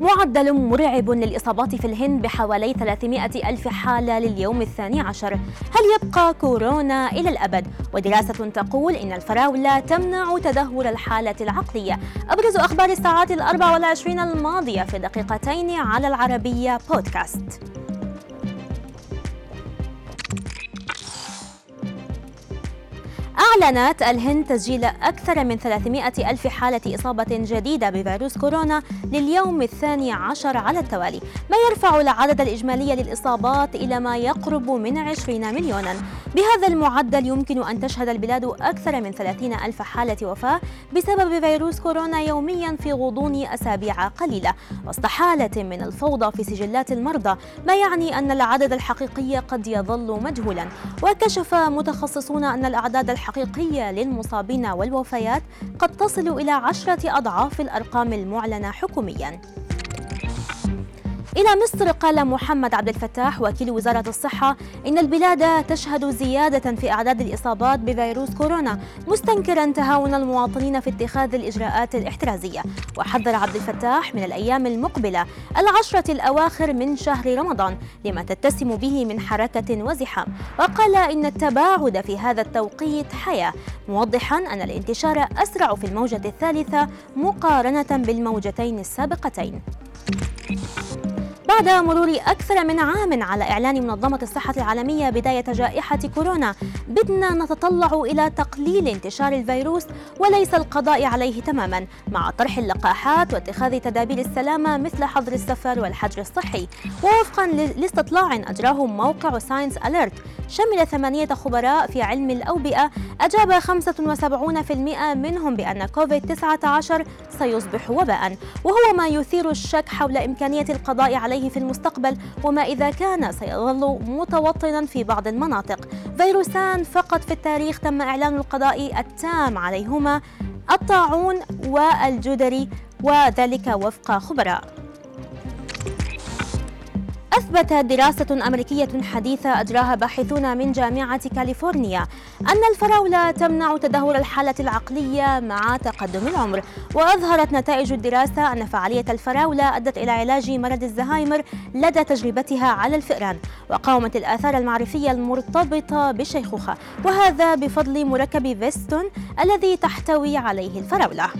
معدل مرعب للإصابات في الهند بحوالي 300 ألف حالة لليوم الثاني عشر. هل يبقى كورونا إلى الأبد؟ ودراسة تقول إن الفراولة تمنع تدهور الحالة العقلية. أبرز أخبار الساعات الأربع والعشرين الماضية في دقيقتين على العربية بودكاست أعلنت الهند تسجيل أكثر من 300 ألف حالة إصابة جديدة بفيروس كورونا لليوم الثاني عشر على التوالي. ما يرفع العدد الإجمالي للإصابات إلى ما يقرب من 20 مليونا. بهذا المعدل يمكن أن تشهد البلاد أكثر من 30 ألف حالة وفاة بسبب فيروس كورونا يوميا في غضون أسابيع قليلة. وسط حالة من الفوضى في سجلات المرضى ما يعني أن العدد الحقيقي قد يظل مجهولا. وكشف متخصصون أن الأعداد الحقيقية للمصابين والوفيات قد تصل إلى عشرة أضعاف الأرقام المعلنة حكومياً. إلى مصر قال محمد عبد الفتاح وكيل وزارة الصحة إن البلاد تشهد زيادة في أعداد الإصابات بفيروس كورونا مستنكرا تهاون المواطنين في اتخاذ الإجراءات الاحترازية. وحذر عبد الفتاح من الأيام المقبلة العشرة الأواخر من شهر رمضان لما تتسم به من حركة وزحام. وقال إن التباعد في هذا التوقيت حياة موضحا أن الانتشار أسرع في الموجة الثالثة مقارنة بالموجتين السابقتين. بعد مرور أكثر من عام على إعلان منظمة الصحة العالمية بداية جائحة كورونا بدنا نتطلع إلى تقليل انتشار الفيروس وليس القضاء عليه تماما مع طرح اللقاحات واتخاذ تدابير السلامة مثل حظر السفر والحجر الصحي. ووفقا لاستطلاع أجراه موقع ساينس أليرت شمل ثمانية خبراء في علم الأوبئة أجاب 75% منهم بأن كوفيد 19 سيصبح وباء. وهو ما يثير الشك حول إمكانية القضاء عليه في المستقبل وما إذا كان سيظل متوطنا في بعض المناطق. فيروسان فقط في التاريخ تم إعلان القضاء التام عليهما الطاعون والجدري وذلك وفق خبراء. أثبتت دراسة أمريكية حديثة أجراها باحثون من جامعة كاليفورنيا أن الفراولة تمنع تدهور الحالة العقلية مع تقدم العمر وأظهرت نتائج الدراسة أن فعالية الفراولة أدت إلى علاج مرض الزهايمر لدى تجربتها على الفئران وقاومت الآثار المعرفية المرتبطة بالشيخوخة وهذا بفضل مركب فيستون الذي تحتوي عليه الفراولة.